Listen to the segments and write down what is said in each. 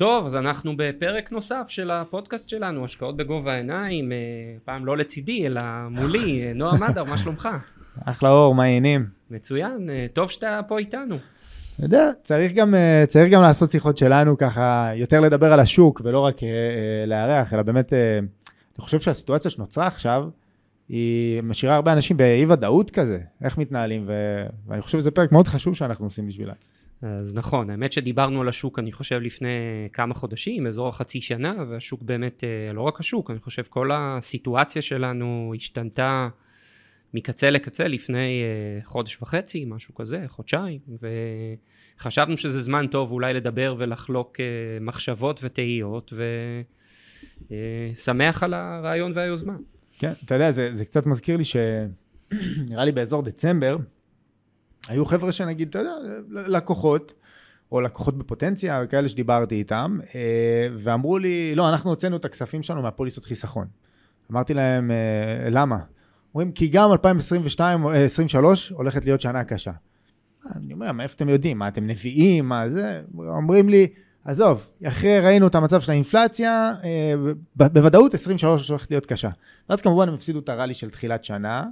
טוב, אז אנחנו בפרק נוסף של הפודקאסט שלנו, השקעות בגובה העיניים, אה, פעם לא לצידי, אלא מולי, אה, נועם אדר, מה שלומך? אחלה אור, מה העניינים? מצוין, אה, טוב שאתה פה איתנו. אתה יודע, צריך גם, צריך גם לעשות שיחות שלנו ככה, יותר לדבר על השוק ולא רק לארח, אלא באמת, אני חושב שהסיטואציה שנוצרה עכשיו, היא משאירה הרבה אנשים באי ודאות כזה, איך מתנהלים, ו... ואני חושב שזה פרק מאוד חשוב שאנחנו עושים בשבילה. אז נכון, האמת שדיברנו על השוק, אני חושב, לפני כמה חודשים, אזור החצי שנה, והשוק באמת, אה, לא רק השוק, אני חושב כל הסיטואציה שלנו השתנתה מקצה לקצה לפני אה, חודש וחצי, משהו כזה, חודשיים, וחשבנו שזה זמן טוב אולי לדבר ולחלוק אה, מחשבות ותהיות, ושמח על הרעיון והיוזמה. כן, אתה יודע, זה, זה קצת מזכיר לי שנראה לי באזור דצמבר, היו חבר'ה שנגיד, אתה יודע, לקוחות, או לקוחות בפוטנציה, כאלה שדיברתי איתם, אה, ואמרו לי, לא, אנחנו הוצאנו את הכספים שלנו מהפוליסות חיסכון. אמרתי להם, אה, למה? אומרים, כי גם 2022, 2023 אה, הולכת להיות שנה קשה. אני אומר, מאיפה אתם יודעים? מה, אתם נביאים? מה זה? אומרים לי, עזוב, אחרי ראינו את המצב של האינפלציה, בוודאות 23 הולכת להיות קשה. ואז כמובן הם הפסידו את הראלי של תחילת שנה,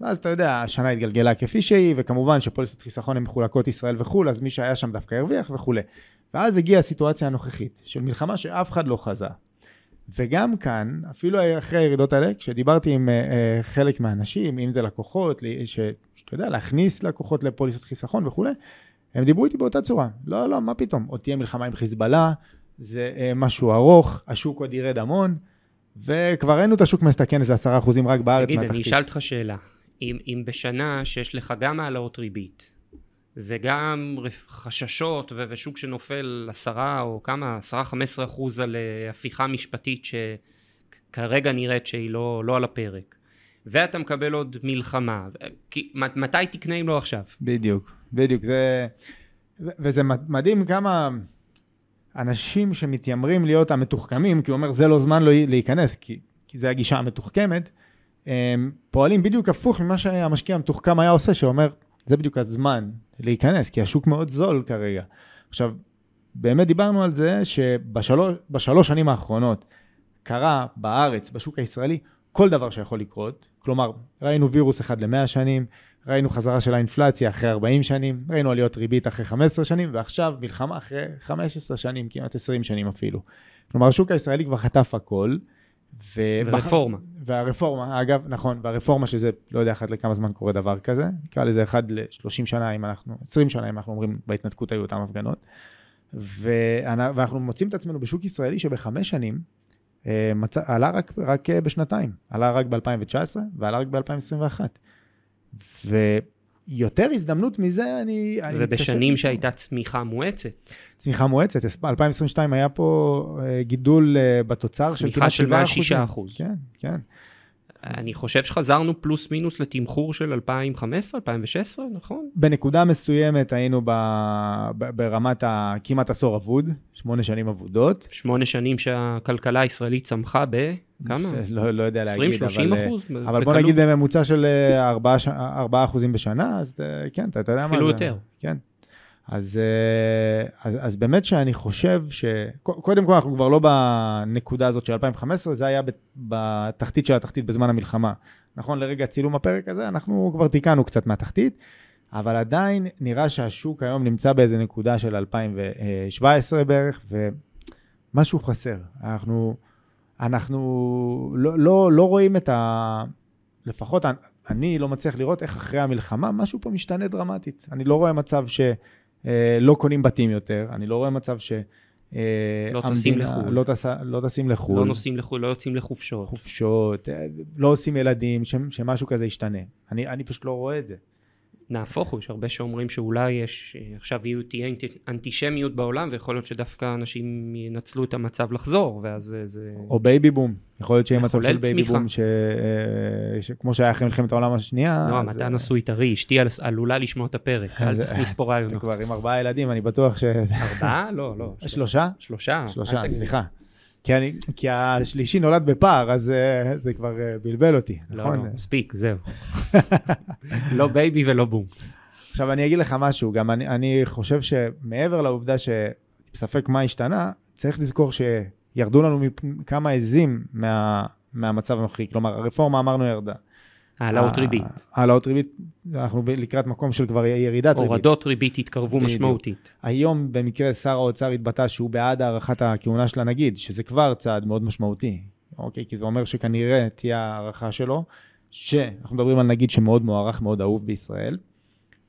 ואז אתה יודע, השנה התגלגלה כפי שהיא, וכמובן שפוליסות חיסכון הן מחולקות ישראל וכו', אז מי שהיה שם דווקא הרוויח וכולי. ואז הגיעה הסיטואציה הנוכחית, של מלחמה שאף אחד לא חזה. וגם כאן, אפילו אחרי הירידות האלה, כשדיברתי עם uh, חלק מהאנשים, אם זה לקוחות, שאתה יודע, להכניס לקוחות לפוליסות חיסכון וכולי, הם דיברו איתי באותה צורה. לא, לא, מה פתאום, עוד תהיה מלחמה עם חיזבאללה, זה uh, משהו ארוך, השוק עוד ירד המון, וכבר ראינו את השוק מסתכן איזה עשרה אחוזים רק בארץ תגיד, אני אשאל אותך שאלה. אם, אם בשנה שיש לך גם העלאות ריבית וגם חששות ו- ושוק שנופל עשרה או כמה, עשרה חמש עשרה אחוז על אה, הפיכה משפטית שכרגע נראית שהיא לא, לא על הפרק ואתה מקבל עוד מלחמה, כי, מתי תקנה אם לא עכשיו? בדיוק, בדיוק, זה, וזה מדהים כמה אנשים שמתיימרים להיות המתוחכמים, כי הוא אומר זה לא זמן לא להיכנס, כי, כי זה הגישה המתוחכמת, פועלים בדיוק הפוך ממה שהמשקיע המתוחכם היה עושה, שאומר, זה בדיוק הזמן להיכנס, כי השוק מאוד זול כרגע. עכשיו, באמת דיברנו על זה שבשלוש שנים האחרונות קרה בארץ, בשוק הישראלי, כל דבר שיכול לקרות. כלומר, ראינו וירוס אחד למאה שנים, ראינו חזרה של האינפלציה אחרי 40 שנים, ראינו עליות ריבית אחרי 15 שנים, ועכשיו מלחמה אחרי 15 שנים, כמעט 20 שנים אפילו. כלומר, השוק הישראלי כבר חטף הכל. ו... ורפורמה. והרפורמה, אגב, נכון, והרפורמה שזה, לא יודע אחת לכמה זמן קורה דבר כזה, נקרא לזה אחד ל-30 שנה, אם אנחנו, 20 שנה, אם אנחנו אומרים, בהתנתקות היו אותן הפגנות. ואנחנו מוצאים את עצמנו בשוק ישראלי שבחמש שנים, אה, מצ... עלה רק, רק בשנתיים, עלה רק ב-2019 ועלה רק ב-2021. יותר הזדמנות מזה, אני... ובשנים אני שהייתה צמיחה מואצת. צמיחה מואצת, 2022 היה פה אה, גידול אה, בתוצר של כמעט 7 אחוזים. צמיחה של 106 אחוז. כן, כן. אני חושב שחזרנו פלוס מינוס לתמחור של 2015, 2016, נכון? בנקודה מסוימת היינו ב, ב, ברמת ה, כמעט עשור אבוד, שמונה שנים אבודות. שמונה שנים שהכלכלה הישראלית צמחה ב... כמה? לא, לא יודע להגיד, 20-30 אחוז? אבל בוא נגיד בממוצע של 4, אה, 4 אחוזים בשנה, אז אה, כן, אתה, אתה יודע מה זה. אפילו יותר. כן. אז, אה, אז, אז באמת שאני חושב ש... קודם כל, אנחנו כבר לא בנקודה הזאת של 2015, זה היה בתחתית של התחתית בזמן המלחמה. נכון, לרגע צילום הפרק הזה, אנחנו כבר תיקנו קצת מהתחתית, אבל עדיין נראה שהשוק היום נמצא באיזה נקודה של 2017 בערך, ומשהו חסר. אנחנו, אנחנו לא, לא, לא רואים את ה... לפחות אני לא מצליח לראות איך אחרי המלחמה משהו פה משתנה דרמטית. אני לא רואה מצב ש... אה, לא קונים בתים יותר, אני לא רואה מצב ש... אה, לא טסים לחו"ל. לא, טס, לא טסים לחו"ל. לא נוסעים לחו"ל, לא יוצאים לחופשות. חופשות, אה, לא עושים ילדים, ש, שמשהו כזה ישתנה. אני, אני פשוט לא רואה את זה. נהפוך הוא, יש הרבה שאומרים שאולי יש, עכשיו תהיה אנטישמיות בעולם, ויכול להיות שדווקא אנשים ינצלו את המצב לחזור, ואז זה... או בייבי בום. יכול להיות שיהיה מצב של בייבי בום, ש... שכמו שהיה אחרי מלחמת העולם השנייה. לא, אז... אתה נשוי טרי, אשתי עלולה לשמוע את הפרק, אל תכניס פה רעיונות. כבר עם ארבעה ילדים, אני בטוח ש... ארבעה? לא, לא. שלושה? שלושה. שלושה, סליחה. כי, אני, כי השלישי נולד בפער, אז uh, זה כבר uh, בלבל אותי, לא, נכון? לא, מספיק, זהו. לא בייבי ולא בום. עכשיו, אני אגיד לך משהו, גם אני, אני חושב שמעבר לעובדה שספק מה השתנה, צריך לזכור שירדו לנו כמה עזים מה, מהמצב הנוכחי, כלומר, הרפורמה אמרנו ירדה. העלאות ריבית. העלאות ריבית, אנחנו לקראת מקום של כבר ירידת ריבית. הורדות ריבית התקרבו משמעותית. היום במקרה שר האוצר התבטא שהוא בעד הארכת הכהונה של הנגיד, שזה כבר צעד מאוד משמעותי, אוקיי? כי זה אומר שכנראה תהיה הערכה שלו, שאנחנו מדברים על נגיד שמאוד מוערך, מאוד אהוב בישראל,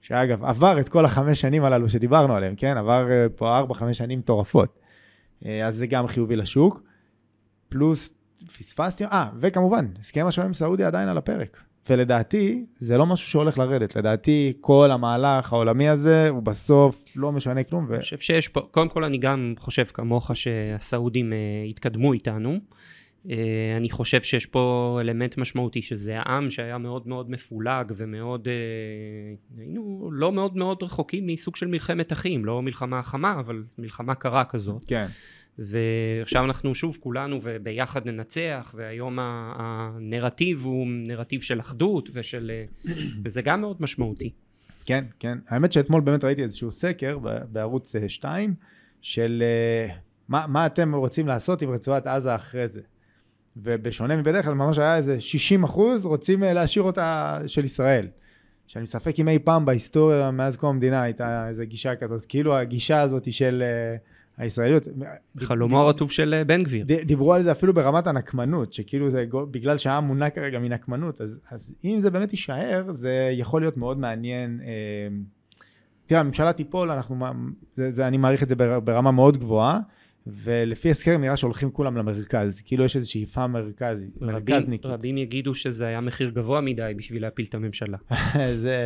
שאגב, עבר את כל החמש שנים הללו שדיברנו עליהם, כן? עבר אה, פה ארבע, חמש שנים מטורפות. אה, אז זה גם חיובי לשוק. פלוס, פספסתי, אה, וכמובן, הסכם השלום עם סעודיה עדיין על הפרק. ולדעתי, זה לא משהו שהולך לרדת. לדעתי, כל המהלך העולמי הזה, הוא בסוף לא משנה כלום. ו... אני חושב שיש פה, קודם כל אני גם חושב כמוך שהסעודים אה, התקדמו איתנו. אה, אני חושב שיש פה אלמנט משמעותי, שזה העם שהיה מאוד מאוד מפולג ומאוד, אה, היינו לא מאוד מאוד רחוקים מסוג של מלחמת אחים, לא מלחמה חמה, אבל מלחמה קרה כזאת. כן. ועכשיו אנחנו שוב כולנו וביחד ננצח, והיום הנרטיב הוא נרטיב של אחדות ושל... וזה גם מאוד משמעותי. כן, כן. האמת שאתמול באמת ראיתי איזשהו סקר בערוץ 2 של מה, מה אתם רוצים לעשות עם רצועת עזה אחרי זה. ובשונה מבדרך כלל ממש היה איזה 60 אחוז רוצים להשאיר אותה של ישראל. שאני מספק אם אי פעם בהיסטוריה מאז קום המדינה הייתה איזה גישה כזאת, אז כאילו הגישה הזאת של... הישראליות. חלומו הרטוב של אה, בן גביר. דיברו על זה אפילו ברמת הנקמנות, שכאילו זה בגלל שהעם מונע כרגע מנקמנות, אז, אז אם זה באמת יישאר, זה יכול להיות מאוד מעניין. אה, תראה, הממשלה תיפול, אנחנו, זה, זה, אני מעריך את זה ברמה מאוד גבוהה, ולפי הסקרים נראה שהולכים כולם למרכז, כאילו יש איזו שאיפה מרכז, מרכזניקית. רבים יגידו שזה היה מחיר גבוה מדי בשביל להפיל את הממשלה. זה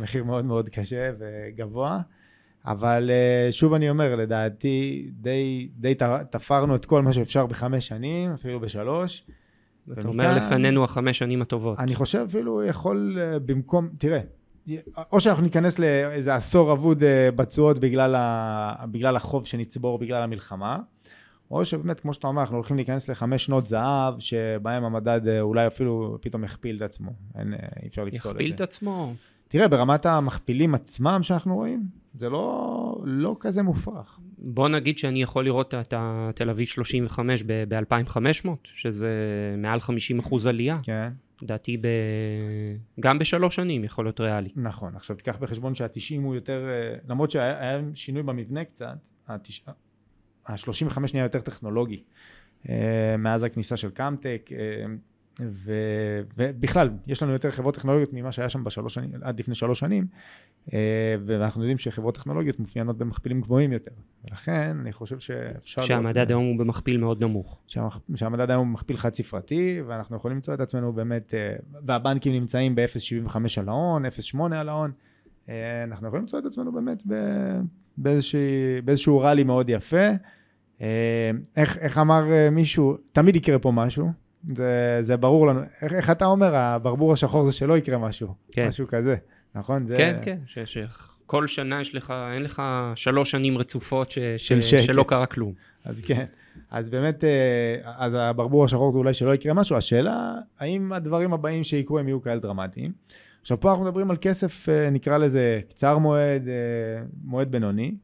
מחיר מאוד מאוד קשה וגבוה. אבל אה, שוב אני אומר, לדעתי די, די תפרנו את כל מה שאפשר בחמש שנים, אפילו בשלוש. אתה אומר לפנינו החמש שנים הטובות. אני חושב אפילו יכול אה, במקום, תראה, או שאנחנו ניכנס לאיזה עשור אבוד אה, בתשואות בגלל, בגלל החוב שנצבור בגלל המלחמה, או שבאמת, כמו שאתה אומר, אנחנו הולכים להיכנס לחמש שנות זהב, שבהם המדד אולי אפילו פתאום יכפיל את עצמו. אין, אי אפשר לפסול את זה. יכפיל את עצמו? תראה, ברמת המכפילים עצמם שאנחנו רואים, זה לא, לא כזה מופרך. בוא נגיד שאני יכול לראות את התל אביב 35 ב-2500, שזה מעל 50 אחוז עלייה. כן. לדעתי ב... גם בשלוש שנים יכול להיות ריאלי. נכון, עכשיו תיקח בחשבון שה-90 הוא יותר, אה, למרות שהיה שינוי במבנה קצת, ה-35 נהיה יותר טכנולוגי. אה, מאז הכניסה של קאמטק, אה, ו, ובכלל, יש לנו יותר חברות טכנולוגיות ממה שהיה שם בשלוש שנים, עד לפני שלוש שנים, אה, ואנחנו יודעים שחברות טכנולוגיות מופיינות במכפילים גבוהים יותר. ולכן, אני חושב שאפשר... שהמדד היום הוא במכפיל מאוד נמוך. שהמדד היום הוא במכפיל חד ספרתי, ואנחנו יכולים למצוא את עצמנו באמת, אה, והבנקים נמצאים ב-0.75 על ההון, 0.8 על ההון, אה, אנחנו יכולים למצוא את עצמנו באמת באיזשהו ראלי מאוד יפה. איך, איך אמר מישהו, תמיד יקרה פה משהו. זה, זה ברור לנו. איך, איך אתה אומר, הברבור השחור זה שלא יקרה משהו, כן. משהו כזה, נכון? זה... כן, כן, ש, שכל שנה יש לך, אין לך שלוש שנים רצופות ש, ש, של שלא קרה כלום. אז כן, אז באמת, אה, אז הברבור השחור זה אולי שלא יקרה משהו, השאלה, האם הדברים הבאים שיקרו הם יהיו כאלה דרמטיים? עכשיו פה אנחנו מדברים על כסף, אה, נקרא לזה קצר מועד, אה, מועד בינוני.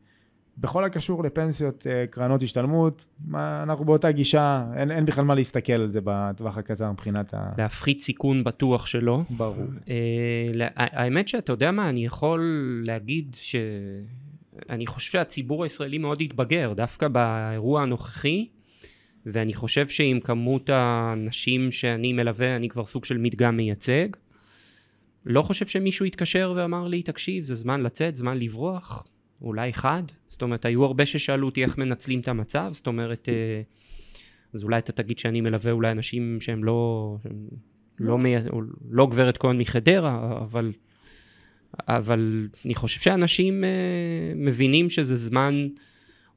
בכל הקשור לפנסיות, אה, קרנות השתלמות, מה, אנחנו באותה גישה, אין, אין בכלל מה להסתכל על זה בטווח הקצר מבחינת ה... להפחית סיכון בטוח שלא. ברור. אה, האמת שאתה יודע מה, אני יכול להגיד ש... אני חושב שהציבור הישראלי מאוד התבגר, דווקא באירוע הנוכחי, ואני חושב שעם כמות האנשים שאני מלווה, אני כבר סוג של מדגם מייצג. לא חושב שמישהו התקשר ואמר לי, תקשיב, זה זמן לצאת, זמן לברוח. אולי אחד, זאת אומרת, היו הרבה ששאלו אותי איך מנצלים את המצב, זאת אומרת, אה, אז אולי אתה תגיד שאני מלווה אולי אנשים שהם לא, שהם לא, מי, לא גברת כהן מחדרה, אבל, אבל אני חושב שאנשים אה, מבינים שזה זמן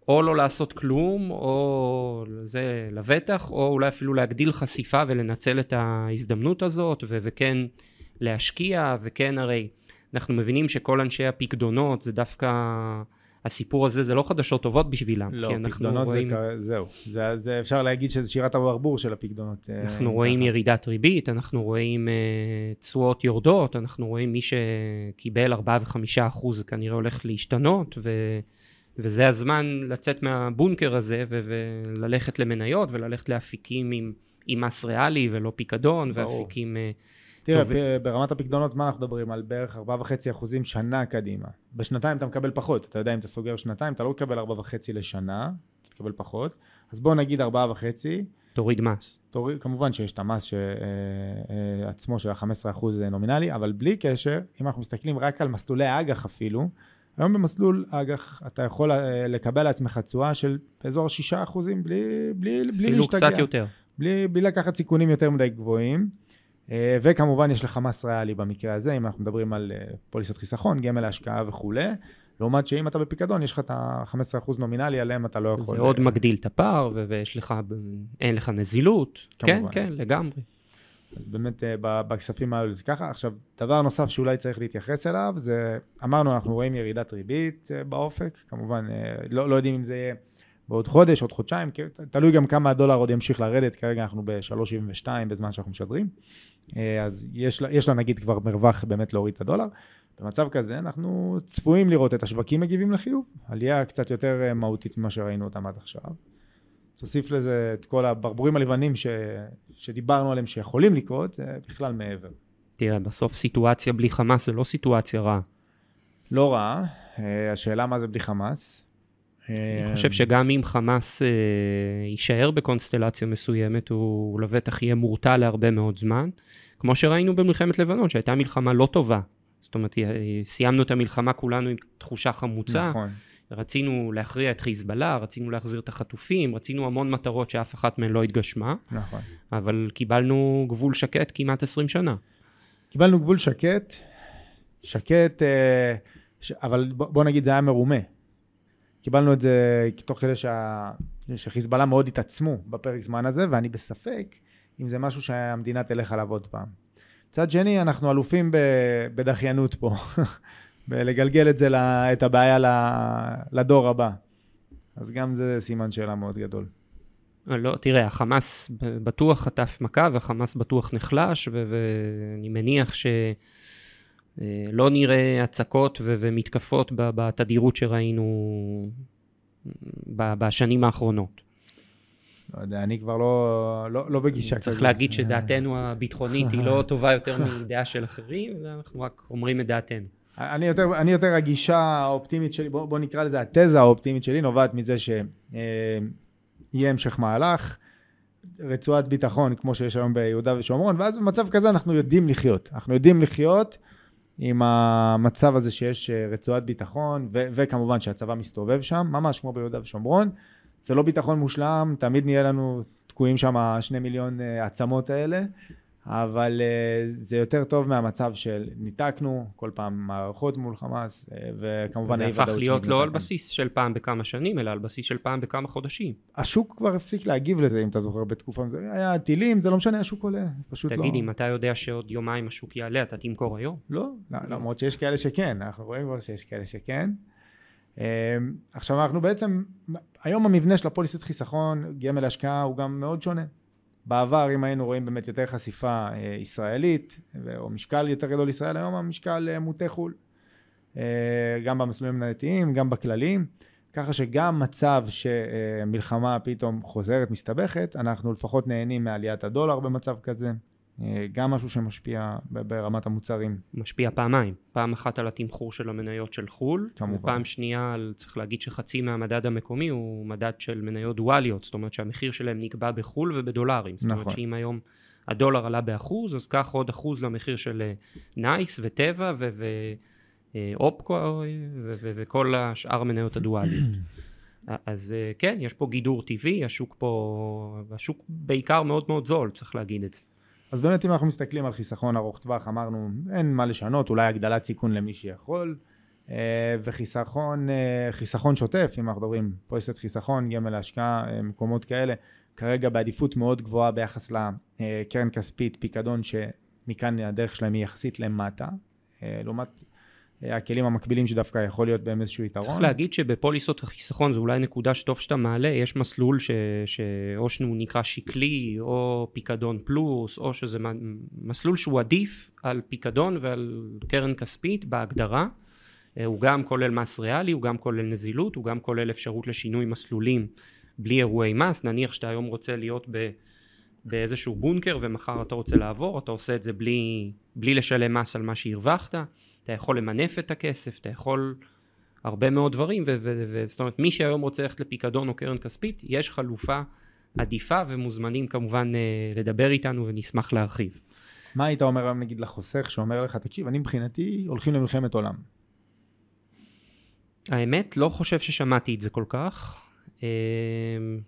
או לא לעשות כלום, או זה לבטח, או אולי אפילו להגדיל חשיפה ולנצל את ההזדמנות הזאת, ו- וכן להשקיע, וכן הרי אנחנו מבינים שכל אנשי הפקדונות זה דווקא... הסיפור הזה זה לא חדשות טובות בשבילם. לא, פקדונות רואים... זה, זהו. זה, זה אפשר להגיד שזה שירת הברבור של הפקדונות. אה, אנחנו רואים ככה. ירידת ריבית, אנחנו רואים uh, תשואות יורדות, אנחנו רואים מי שקיבל 4 ו-5 אחוז כנראה הולך להשתנות, ו... וזה הזמן לצאת מהבונקר הזה ו- וללכת למניות וללכת לאפיקים עם, עם מס ריאלי ולא פיקדון ברור. ואפיקים... אה, תראה, טוב. ברמת הפקדונות, מה אנחנו מדברים? על בערך 4.5 אחוזים שנה קדימה. בשנתיים אתה מקבל פחות. אתה יודע, אם אתה סוגר שנתיים, אתה לא תקבל 4.5 לשנה, אתה תקבל פחות. אז בוא נגיד 4.5. תוריד מס. תוריד, כמובן שיש את המס ש- אה, אה, עצמו של ה-15% נומינלי, אבל בלי קשר, אם אנחנו מסתכלים רק על מסלולי אג"ח אפילו, היום במסלול אג"ח אתה יכול אה, לקבל לעצמך תשואה של באזור ה-6% בלי, בלי, בלי אפילו להשתגע. קצת יותר. בלי, בלי לקחת סיכונים יותר מדי גבוהים. אה, וכמובן יש לך מס ריאלי במקרה הזה, אם אנחנו מדברים על אה, פוליסת חיסכון, גמל להשקעה וכולי. לעומת שאם אתה בפיקדון, יש לך את ה-15% נומינלי, עליהם אתה לא יכול... זה עוד אה, מגדיל את הפער ויש לך, אין לך נזילות. כן, כמובן. כן, לגמרי. אז באמת בכספים האלו זה ככה. עכשיו, דבר נוסף שאולי צריך להתייחס אליו, זה, אמרנו, אנחנו רואים ירידת ריבית באופק, כמובן, לא, לא יודעים אם זה יהיה בעוד חודש, עוד חודשיים, תלוי גם כמה הדולר עוד ימשיך לרדת, כרגע אנחנו ב-3.72 בזמן שאנחנו משדרים, אה, אז יש, לה- יש לה נגיד כבר מרווח באמת להוריד את הדולר. במצב כזה אנחנו צפויים לראות את השווקים מגיבים לחיוב, עלייה קצת יותר אה, מהותית ממה שראינו אותם עד עכשיו. תוסיף לזה את כל הברבורים הלבנים ש... שדיברנו עליהם שיכולים לקרות, אה, בכלל מעבר. תראה, בסוף סיטואציה בלי חמאס זה לא סיטואציה רעה. לא רע, אה, השאלה מה זה בלי חמאס. אה, אני חושב שגם אם חמאס אה, יישאר בקונסטלציה מסוימת, הוא לבטח יהיה מורתע להרבה מאוד זמן. כמו שראינו במלחמת לבנון, שהייתה מלחמה לא טובה. זאת אומרת, אה, סיימנו את המלחמה כולנו עם תחושה חמוצה. נכון, רצינו להכריע את חיזבאללה, רצינו להחזיר את החטופים, רצינו המון מטרות שאף אחת מהן לא התגשמה, נכון. אבל קיבלנו גבול שקט כמעט 20 שנה. קיבלנו גבול שקט, שקט, אה, ש... אבל בוא נגיד זה היה מרומה. קיבלנו את זה תוך כדי שה... שחיזבאללה מאוד התעצמו בפרק זמן הזה, ואני בספק אם זה משהו שהמדינה תלך עליו עוד פעם. מצד שני, אנחנו אלופים. בדחיינות פה, בלגלגל את זה. את הבעיה. לדור הבא. אז גם זה סימן שאלה מאוד גדול. לא, תראה, החמאס בטוח חטף מכה והחמאס בטוח נחלש, ואני מניח שלא נראה הצקות ו- ומתקפות בתדירות שראינו בשנים האחרונות. לא יודע, אני כבר לא, לא, לא בגישה כזאת. צריך להגיד שדעתנו הביטחונית היא לא טובה יותר מדעה של אחרים, אנחנו רק אומרים את דעתנו. אני יותר, אני יותר הגישה האופטימית שלי, בוא, בוא נקרא לזה התזה האופטימית שלי, נובעת מזה שיהיה המשך מהלך, רצועת ביטחון כמו שיש היום ביהודה ושומרון, ואז במצב כזה אנחנו יודעים לחיות. אנחנו יודעים לחיות עם המצב הזה שיש אה, רצועת ביטחון, ו- וכמובן שהצבא מסתובב שם, ממש כמו ביהודה ושומרון. זה לא ביטחון מושלם, תמיד נהיה לנו תקועים שם שני מיליון אה, עצמות האלה, אבל אה, זה יותר טוב מהמצב של ניתקנו כל פעם מערכות מול חמאס, אה, וכמובן זה הפך להיות לא על. בסיס של פעם בכמה שנים, אלא על בסיס של פעם בכמה חודשים. השוק כבר הפסיק להגיב לזה, אם אתה זוכר, בתקופה, היה טילים, זה לא משנה, השוק עולה, פשוט לא. תגיד, אם אתה יודע שעוד יומיים השוק יעלה, אתה תמכור היום? לא, לא, למרות שיש כאלה שכן, אנחנו רואים כבר שיש כאלה שכן. אה, עכשיו אנחנו בעצם, היום המבנה של הפוליסת חיסכון, גמל השקעה, הוא גם מאוד שונה. בעבר אם היינו רואים באמת יותר חשיפה אה, ישראלית, או משקל יותר גדול לישראל, היום המשקל אה, מוטה חו"ל. אה, גם במסלולים המנהלתיים, גם בכלליים. ככה שגם מצב שמלחמה פתאום חוזרת, מסתבכת, אנחנו לפחות נהנים מעליית הדולר במצב כזה. אה, גם משהו שמשפיע ברמת המוצרים. משפיע פעמיים, פעם אחת על התמחור של המניות של חו"ל, כמובן. ופעם שנייה על, צריך להגיד שחצי מהמדד המקומי הוא מדד של מניות דואליות, זאת אומרת שהמחיר שלהם נקבע בחו"ל ובדולרים, זאת אומרת נכון. שאם היום הדולר עלה באחוז, אז קח עוד אחוז למחיר של אה, נייס וטבע ואופקו אה, וכל השאר המניות הדואליות. אז כן, יש פה גידור טבעי, השוק פה, השוק בעיקר מאוד מאוד זול, צריך להגיד את זה. אז באמת אם אנחנו מסתכלים על חיסכון ארוך טווח, אמרנו אין מה לשנות, אולי הגדלת סיכון למי שיכול, אה, וחיסכון אה, חיסכון שוטף, אם אנחנו מדברים פוליסת חיסכון, גמל להשקעה, אה, מקומות כאלה, כרגע בעדיפות מאוד גבוהה ביחס לקרן כספית, פיקדון שמכאן הדרך שלהם היא יחסית למטה, לעומת הכלים המקבילים שדווקא יכול להיות בהם איזשהו יתרון. צריך להגיד שבפוליסות החיסכון זו אולי נקודה שטוב שאתה מעלה, יש מסלול ש... שאו שהוא נקרא שקלי או פיקדון פלוס, או שזה מסלול שהוא עדיף על פיקדון ועל קרן כספית בהגדרה. הוא גם כולל מס ריאלי, הוא גם כולל נזילות, הוא גם כולל אפשרות לשינוי מסלולים בלי אירועי מס, נניח שאתה היום רוצה להיות ב... באיזשהו בונקר ומחר אתה רוצה לעבור, אתה עושה את זה בלי, בלי לשלם מס על מה שהרווחת, אתה יכול למנף את הכסף, אתה יכול הרבה מאוד דברים, וזאת אומרת מי שהיום רוצה ללכת לפיקדון או קרן כספית, יש חלופה עדיפה ומוזמנים כמובן אה, לדבר איתנו ונשמח להרחיב. מה היית אומר היום נגיד לחוסך שאומר לך, תקשיב, אני מבחינתי הולכים למלחמת עולם. האמת, לא חושב ששמעתי את זה כל כך. אה,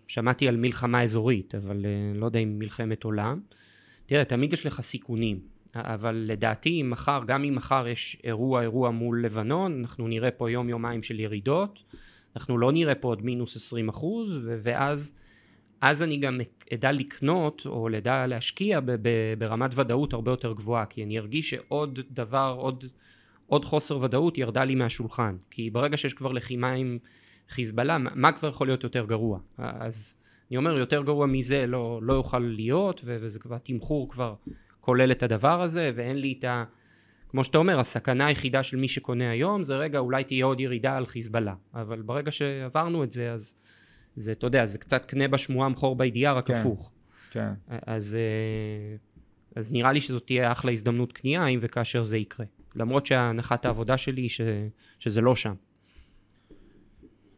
שמעתי על מלחמה אזורית, אבל אה, לא יודע אם מלחמת עולם. תראה, תמיד יש לך סיכונים, אבל לדעתי מחר, גם אם מחר יש אירוע אירוע מול לבנון, אנחנו נראה פה יום יומיים של ירידות, אנחנו לא נראה פה עוד מינוס 20 אחוז, ואז אז אני גם אדע לקנות או לדע להשקיע ברמת ודאות הרבה יותר גבוהה, כי אני ארגיש שעוד דבר, עוד, עוד חוסר ודאות ירדה לי מהשולחן, כי ברגע שיש כבר לחימה עם חיזבאללה, מה כבר יכול להיות יותר גרוע? אז אני אומר, יותר גרוע מזה לא, לא יוכל להיות, וזה כבר, תמחור כבר כולל את הדבר הזה, ואין לי את ה... כמו שאתה אומר, הסכנה היחידה של מי שקונה היום זה רגע, אולי תהיה עוד ירידה על חיזבאללה, אבל ברגע שעברנו את זה, אז זה, אתה יודע, זה קצת קנה בשמועה מכור בידיעה, רק כן, הפוך. כן. אז, אה, אז נראה לי שזאת תהיה אחלה הזדמנות קנייה, אם וכאשר זה יקרה. למרות שהנחת העבודה שלי היא ש, שזה לא שם.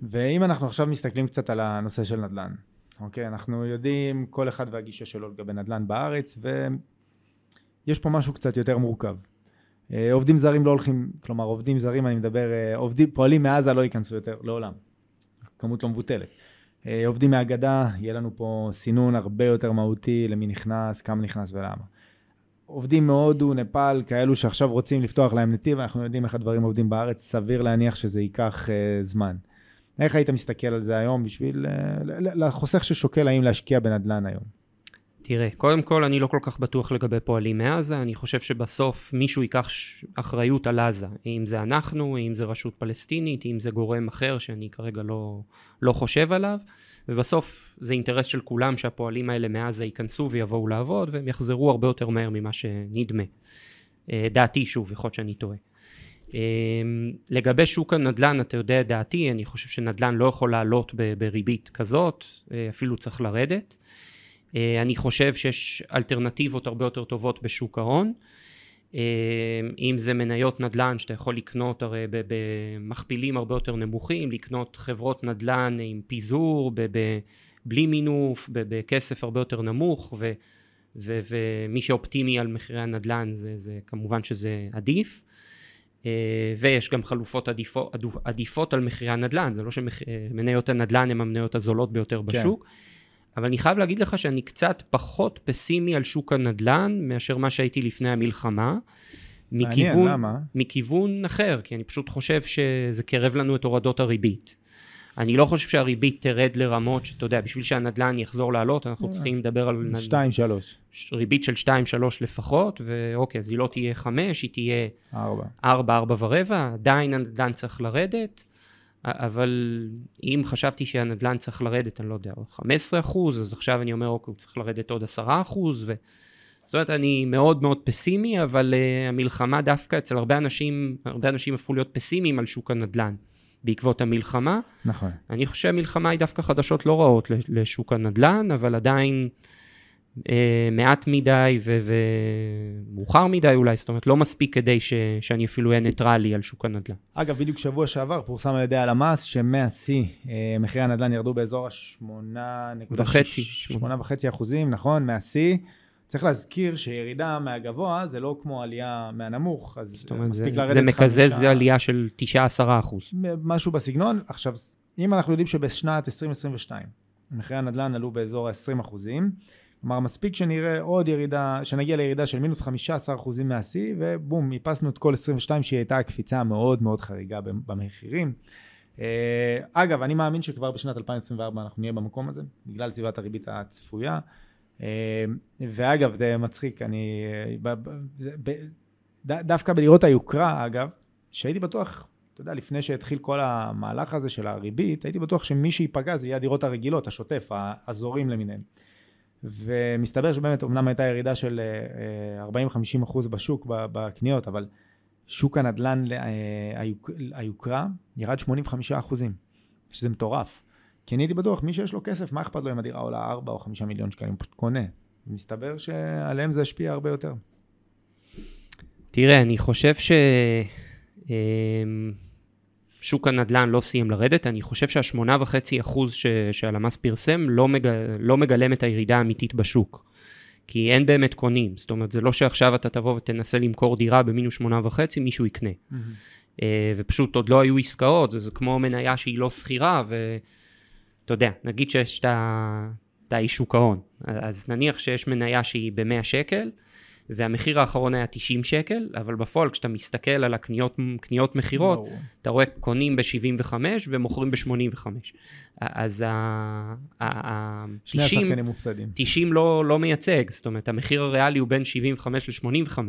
ואם אנחנו עכשיו מסתכלים קצת על הנושא של נדל"ן, אוקיי? אנחנו יודעים כל אחד והגישה שלו לגבי נדל"ן בארץ, ויש פה משהו קצת יותר מורכב. אה, עובדים זרים לא הולכים, כלומר עובדים זרים, אני מדבר, אה, עובדים, פועלים מעזה לא ייכנסו יותר לעולם. כמות לא מבוטלת. אה, עובדים מהגדה, יהיה לנו פה סינון הרבה יותר מהותי למי נכנס, כמה נכנס ולמה. עובדים מהודו, נפאל, כאלו שעכשיו רוצים לפתוח להם נתיב, אנחנו יודעים איך הדברים עובדים בארץ, סביר להניח שזה ייקח uh, זמן. איך היית מסתכל על זה היום בשביל, uh, לחוסך ששוקל האם להשקיע בנדל"ן היום? תראה, קודם כל אני לא כל כך בטוח לגבי פועלים מעזה, אני חושב שבסוף מישהו ייקח אחריות על עזה, אם זה אנחנו, אם זה רשות פלסטינית, אם זה גורם אחר שאני כרגע לא, לא חושב עליו, ובסוף זה אינטרס של כולם שהפועלים האלה מעזה ייכנסו ויבואו לעבוד, והם יחזרו הרבה יותר מהר ממה שנדמה. אה, דעתי, שוב, יכול להיות שאני טועה. אה, לגבי שוק הנדל"ן, אתה יודע דעתי, אני חושב שנדל"ן לא יכול לעלות בריבית כזאת, אה, אפילו צריך לרדת. אה, אני חושב שיש אלטרנטיבות הרבה יותר טובות בשוק ההון. אה, אם זה מניות נדל"ן שאתה יכול לקנות הרי במכפילים הרבה יותר נמוכים, לקנות חברות נדל"ן עם פיזור, בלי מינוף, בכסף הרבה יותר נמוך, ו, ו, ומי שאופטימי על מחירי הנדל"ן זה, זה כמובן שזה עדיף. אה, ויש גם חלופות עדיפות, עדיפות על מחירי הנדל"ן, זה לא שמניות הנדל"ן הן המניות הזולות ביותר כן. אבל אני חייב להגיד לך שאני קצת פחות פסימי על שוק הנדל"ן מאשר מה שהייתי לפני המלחמה. מכיוון, מעניין, למה? מכיוון אחר, כי אני פשוט חושב שזה קרב לנו את הורדות הריבית. אני לא חושב שהריבית תרד לרמות שאתה יודע, בשביל שהנדל"ן יחזור לעלות, אנחנו אה, צריכים לדבר על... 2-3. ריבית של 2-3 לפחות, ואוקיי, אז היא לא תהיה 5, היא תהיה 4, 4, 4 ורבע, עדיין הנדל"ן צריך לרדת. אבל אם חשבתי שהנדל"ן צריך לרדת, אני לא יודע, 15 אחוז, אז עכשיו אני אומר, אוקיי, הוא צריך לרדת עוד 10 אחוז, ו... זאת אומרת, אני מאוד מאוד פסימי, אבל uh, המלחמה דווקא אצל הרבה אנשים, הרבה אנשים הפכו להיות פסימיים על שוק הנדל"ן בעקבות המלחמה. נכון. אני חושב שהמלחמה היא דווקא חדשות לא רעות לשוק הנדל"ן, אבל עדיין אה, מעט מדי ומאוחר מדי אולי, זאת אומרת לא מספיק כדי ש, שאני אפילו אהיה ניטרלי על שוק הנדל"ן. אגב, בדיוק שבוע שעבר פורסם על ידי הלמ"ס שמהשיא אה, מחירי הנדל"ן ירדו באזור ה-8.5 אחוזים, נכון, מהשיא. צריך להזכיר שירידה מהגבוה זה לא כמו עלייה מהנמוך, אז זאת אומרת, מספיק זה, לרדת זה מקזז חמישה... עלייה של 9-10 אחוז. משהו בסגנון. עכשיו, אם אנחנו יודעים שבשנת 2022 מחירי הנדל"ן עלו באזור ה-20 אחוזים, כלומר מספיק שנראה עוד ירידה, שנגיע לירידה של מינוס 15% מהשיא ובום, איפסנו את כל 22 שהיא הייתה הקפיצה המאוד מאוד חריגה במחירים. אה, אגב, אני מאמין שכבר בשנת 2024 אנחנו נהיה במקום הזה, בגלל סביבת הריבית הצפויה. אה, ואגב, זה מצחיק, אני... דווקא בדירות היוקרה, אגב, שהייתי בטוח, אתה יודע, לפני שהתחיל כל המהלך הזה של הריבית, הייתי בטוח שמי שייפגע זה יהיה הדירות הרגילות, השוטף, האזורים למיניהם. ומסתבר שבאמת אמנם הייתה ירידה של 40-50 אה, אחוז בשוק בקניות, אבל שוק הנדל"ן, אה, היוקרה, ירד 85 אחוזים, שזה מטורף. כי אני הייתי בטוח, מי שיש לו כסף, מה אכפת לו אם הדירה עולה 4 או 5 מיליון שקלים, הוא פשוט קונה. מסתבר שעליהם זה השפיע הרבה יותר. תראה, אני חושב ש... שוק הנדל"ן לא סיים לרדת, אני חושב שהשמונה וחצי אחוז שהלמ"ס פרסם לא, מג... לא מגלם את הירידה האמיתית בשוק. כי אין באמת קונים, זאת אומרת, זה לא שעכשיו אתה תבוא ותנסה למכור דירה במינוס שמונה וחצי, מישהו יקנה. Mm-hmm. ופשוט עוד לא היו עסקאות, זה, זה כמו מניה שהיא לא שכירה, ואתה יודע, נגיד שיש את האי שוק ההון, אז נניח שיש מניה שהיא ב-100 שקל, והמחיר האחרון היה 90 שקל, אבל בפועל כשאתה מסתכל על הקניות מכירות, אתה רואה קונים ב-75 ומוכרים ב-85. אז ה... 90, 90 לא, לא מייצג, זאת אומרת המחיר הריאלי הוא בין 75 ל-85.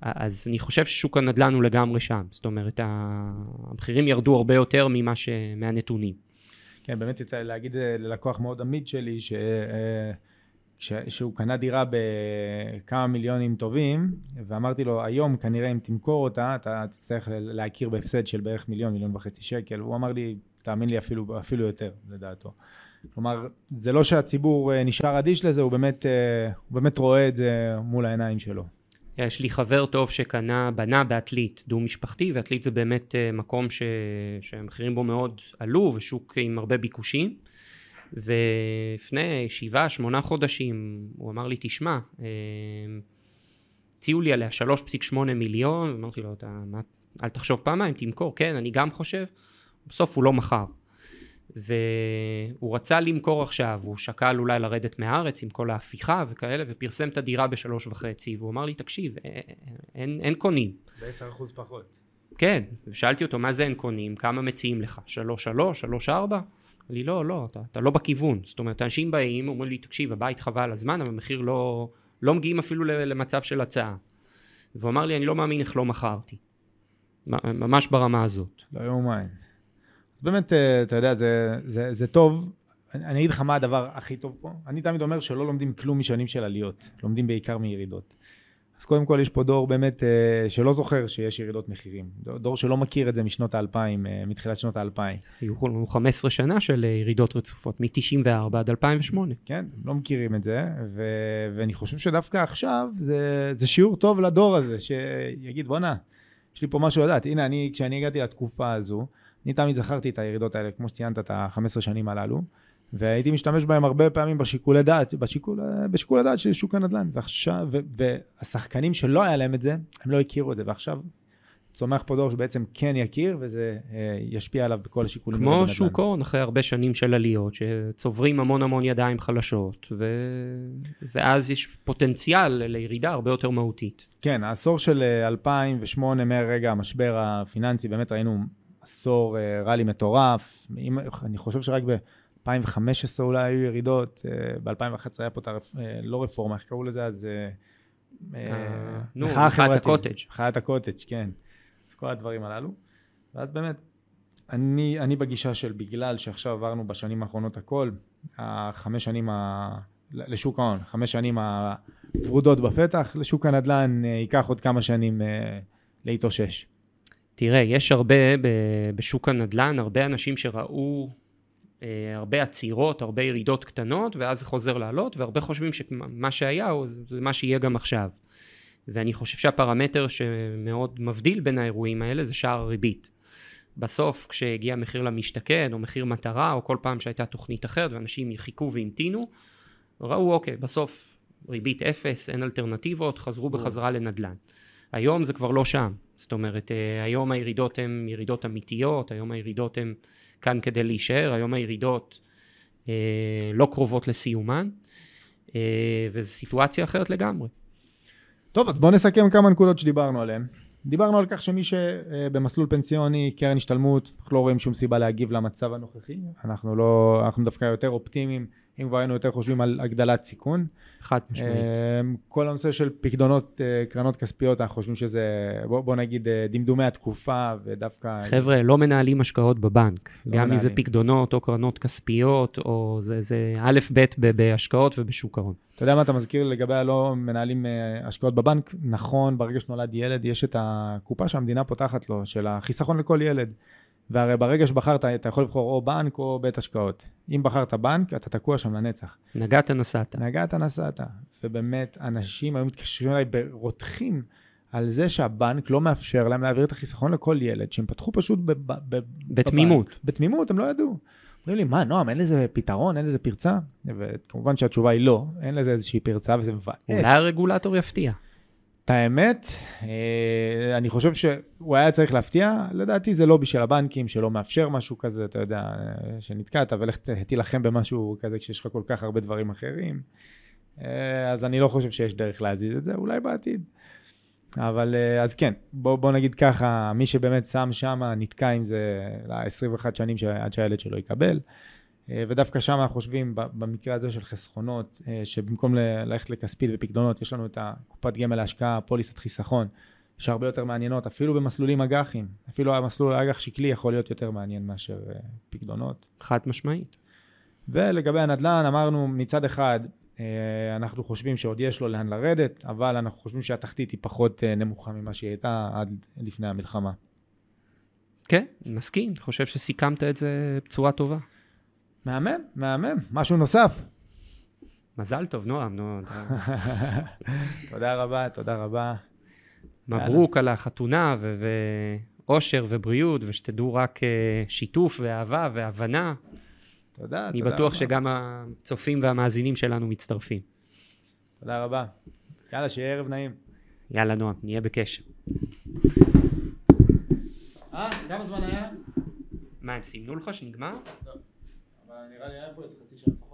אז אני חושב ששוק הנדל"ן הוא לגמרי שם, זאת אומרת המחירים ירדו הרבה יותר ממה ש... מהנתונים. כן, באמת יצא לי להגיד אה, ללקוח מאוד עמיד שלי, ש... אה, שהוא קנה דירה בכמה מיליונים טובים, ואמרתי לו, היום כנראה אם תמכור אותה, אתה תצטרך להכיר בהפסד של בערך מיליון, מיליון וחצי שקל. הוא אמר לי, תאמין לי, אפילו, אפילו יותר, לדעתו. כלומר, זה לא שהציבור אה, נשאר אדיש לזה, הוא באמת, אה, הוא באמת רואה את זה מול העיניים שלו. יש לי חבר טוב שקנה, בנה בעתלית דו משפחתי, ועתלית זה באמת אה, מקום ש... שהמחירים בו מאוד עלו, ושוק עם הרבה ביקושים. ולפני שבעה, שמונה חודשים, הוא אמר לי, תשמע, אה, הציעו לי עליה 3.8 מיליון, אמרתי לו, אתה, מה, אל תחשוב פעמיים, תמכור, כן, אני גם חושב, בסוף הוא לא מכר. והוא רצה למכור עכשיו, הוא שקל אולי לרדת מהארץ עם כל ההפיכה וכאלה, ופרסם את הדירה בשלוש וחצי, והוא אמר לי, תקשיב, אין, אין, אין קונים. בעשר אחוז פחות. כן, ושאלתי אותו, מה זה אין קונים? כמה מציעים לך? שלוש שלוש? שלוש ארבע? לי, לא, לא, אתה, אתה לא בכיוון. זאת אומרת, אנשים באים, אומרים לי, תקשיב, הבית חבל הזמן, אבל המחיר לא, לא מגיעים אפילו למצב של הצעה. והוא אמר לי, אני לא מאמין איך לא מכרתי. ממש ברמה הזאת. לא יאומן. אז באמת, אה, אתה יודע, זה, זה, זה טוב. אני, אני אגיד לך מה הדבר הכי טוב פה. אני תמיד אומר שלא לומדים כלום משנים של עליות, לומדים בעיקר מירידות. אז קודם כל יש פה דור באמת אה, שלא זוכר שיש ירידות מחירים. דור שלא מכיר את זה משנות האלפיים, אה, מתחילת שנות האלפיים. היו 15 שנה של אה, ירידות רצופות, מ-94 עד 2008. כן, לא מכירים את זה, ו- ואני חושב שדווקא עכשיו זה, זה שיעור טוב לדור הזה, שיגיד בואנה, יש לי פה משהו לדעת. הנה, אני, כשאני הגעתי לתקופה הזו, אני תמיד זכרתי את הירידות האלה, כמו שציינת, את ה-15 שנים הללו. והייתי משתמש בהם הרבה פעמים בשיקולי דעת, בשיקול, בשיקול הדעת של שוק הנדל"ן. ועכשיו, ו, והשחקנים שלא היה להם את זה, הם לא הכירו את זה, ועכשיו צומח פה דור שבעצם כן יכיר, וזה אה, ישפיע עליו בכל השיקולים. כמו שוק ההון, אחרי הרבה שנים של עליות, שצוברים המון המון ידיים חלשות, ו... ואז יש פוטנציאל לירידה הרבה יותר מהותית. כן, העשור של 2008, אה, מרגע המשבר הפיננסי, באמת ראינו עשור אה, רלי מטורף. אני חושב שרק ב... 2015 אולי היו ירידות, אה, ב-2011 היה פה את הרפ... אה, לא רפורמה, איך קראו לזה אז? אה, נו, מחאת הקוטג'. מחאת הקוטג', כן. אז כל הדברים הללו. ואז באמת, אני, אני בגישה של בגלל שעכשיו עברנו בשנים האחרונות הכל, החמש שנים ה... לשוק ההון, חמש שנים הוורודות בפתח, לשוק הנדל"ן ייקח עוד כמה שנים להתאושש. תראה, יש הרבה בשוק הנדל"ן, הרבה אנשים שראו הרבה עצירות, הרבה ירידות קטנות, ואז זה חוזר לעלות, והרבה חושבים שמה שהיה זה מה שיהיה גם עכשיו. ואני חושב שהפרמטר שמאוד מבדיל בין האירועים האלה זה שער הריבית. בסוף כשהגיע מחיר למשתכן או מחיר מטרה או כל פעם שהייתה תוכנית אחרת ואנשים חיכו והמתינו ראו אוקיי בסוף ריבית אפס אין אלטרנטיבות חזרו בחזרה לנדל"ן היום זה כבר לא שם זאת אומרת אה, היום הירידות הן ירידות אמיתיות היום הירידות הן כאן כדי להישאר, היום הירידות אה, לא קרובות לסיומן, אה, וזו סיטואציה אחרת לגמרי. טוב, אז בואו נסכם כמה נקודות שדיברנו עליהן. דיברנו על כך שמי שבמסלול פנסיוני, קרן השתלמות, אנחנו לא רואים שום סיבה להגיב למצב הנוכחי. אנחנו לא, אנחנו דווקא יותר אופטימיים אם כבר היינו יותר חושבים על הגדלת סיכון. חד משמעית. אמ, כל הנושא של פקדונות, אה, קרנות כספיות, אנחנו חושבים שזה, בוא, בוא נגיד, אה, דמדומי התקופה, ודווקא... חבר'ה, לא מנהלים השקעות בבנק. לא גם אם זה. פקדונות או קרנות כספיות, או זה, זה א', ב' ב- בהשקעות ובשוק ההון. אתה יודע מה אתה מזכיר לגבי הלא מנהלים אה, השקעות בבנק? נכון, ברגע שנולד ילד, יש את הקופה שהמדינה פותחת לו, של החיסכון לכל ילד. והרי ברגע שבחרת, אתה יכול לבחור או בנק או בית השקעות. אם בחרת בנק, אתה תקוע שם לנצח. נגעת נסעת. נגעת, נסעת. ובאמת, אנשים היו מתקשרים אליי ברותחים על זה שהבנק לא מאפשר להם להעביר את החיסכון לכל ילד, שהם פתחו פשוט ב- ב- ב- בתמימות. בבנק. בתמימות, הם לא ידעו. אומרים לי, מה, נועם, אין לזה פתרון, אין לזה פרצה? וכמובן שהתשובה היא לא, אין לזה איזושהי פרצה וזה מבאס. אולי הרגולטור יפתיע. את האמת, אה, אני חושב שהוא היה צריך להפתיע, לדעתי זה לא בשביל הבנקים שלא מאפשר משהו כזה, אתה יודע, אה, שנתקעת, ולך ת- תילחם במשהו כזה כשיש לך כל כך הרבה דברים אחרים. אה, אז אני לא חושב שיש דרך להזיז את זה, אולי בעתיד. אבל אז כן, בוא, בוא נגיד ככה, מי שבאמת שם שם נתקע עם זה ל-21 שנים עד שהילד שלו יקבל. אה, ודווקא שם אנחנו חושבים, במקרה הזה של חסכונות, אה, שבמקום ללכת לכספית ופקדונות, יש לנו את הקופת גמל להשקעה, פוליסת חיסכון, שהרבה יותר מעניינות, אפילו במסלולים אג"חים. אפילו המסלול האג"ח שקלי יכול להיות יותר מעניין מאשר אה, פקדונות. חד משמעית. ולגבי הנדל"ן, אמרנו מצד אחד, אנחנו חושבים שעוד יש לו לאן לרדת, אבל אנחנו חושבים שהתחתית היא פחות נמוכה ממה שהיא הייתה עד לפני המלחמה. כן, מסכים. חושב שסיכמת את זה בצורה טובה. מהמם, מהמם. משהו נוסף. מזל טוב, נועם. נו, תודה רבה, תודה רבה. מברוק על החתונה, ואושר ובריאות, ושתדעו רק אה, שיתוף ואהבה והבנה. תודה, אני תודה בטוח רבה. שגם הצופים והמאזינים שלנו מצטרפים. תודה רבה. יאללה, שיהיה ערב נעים. יאללה, נועם, נהיה בקשר. אה, כמה זמן היה? מה, הם סימנו לך שנגמר? אבל נראה לי היה פה איזה חצי לפחות.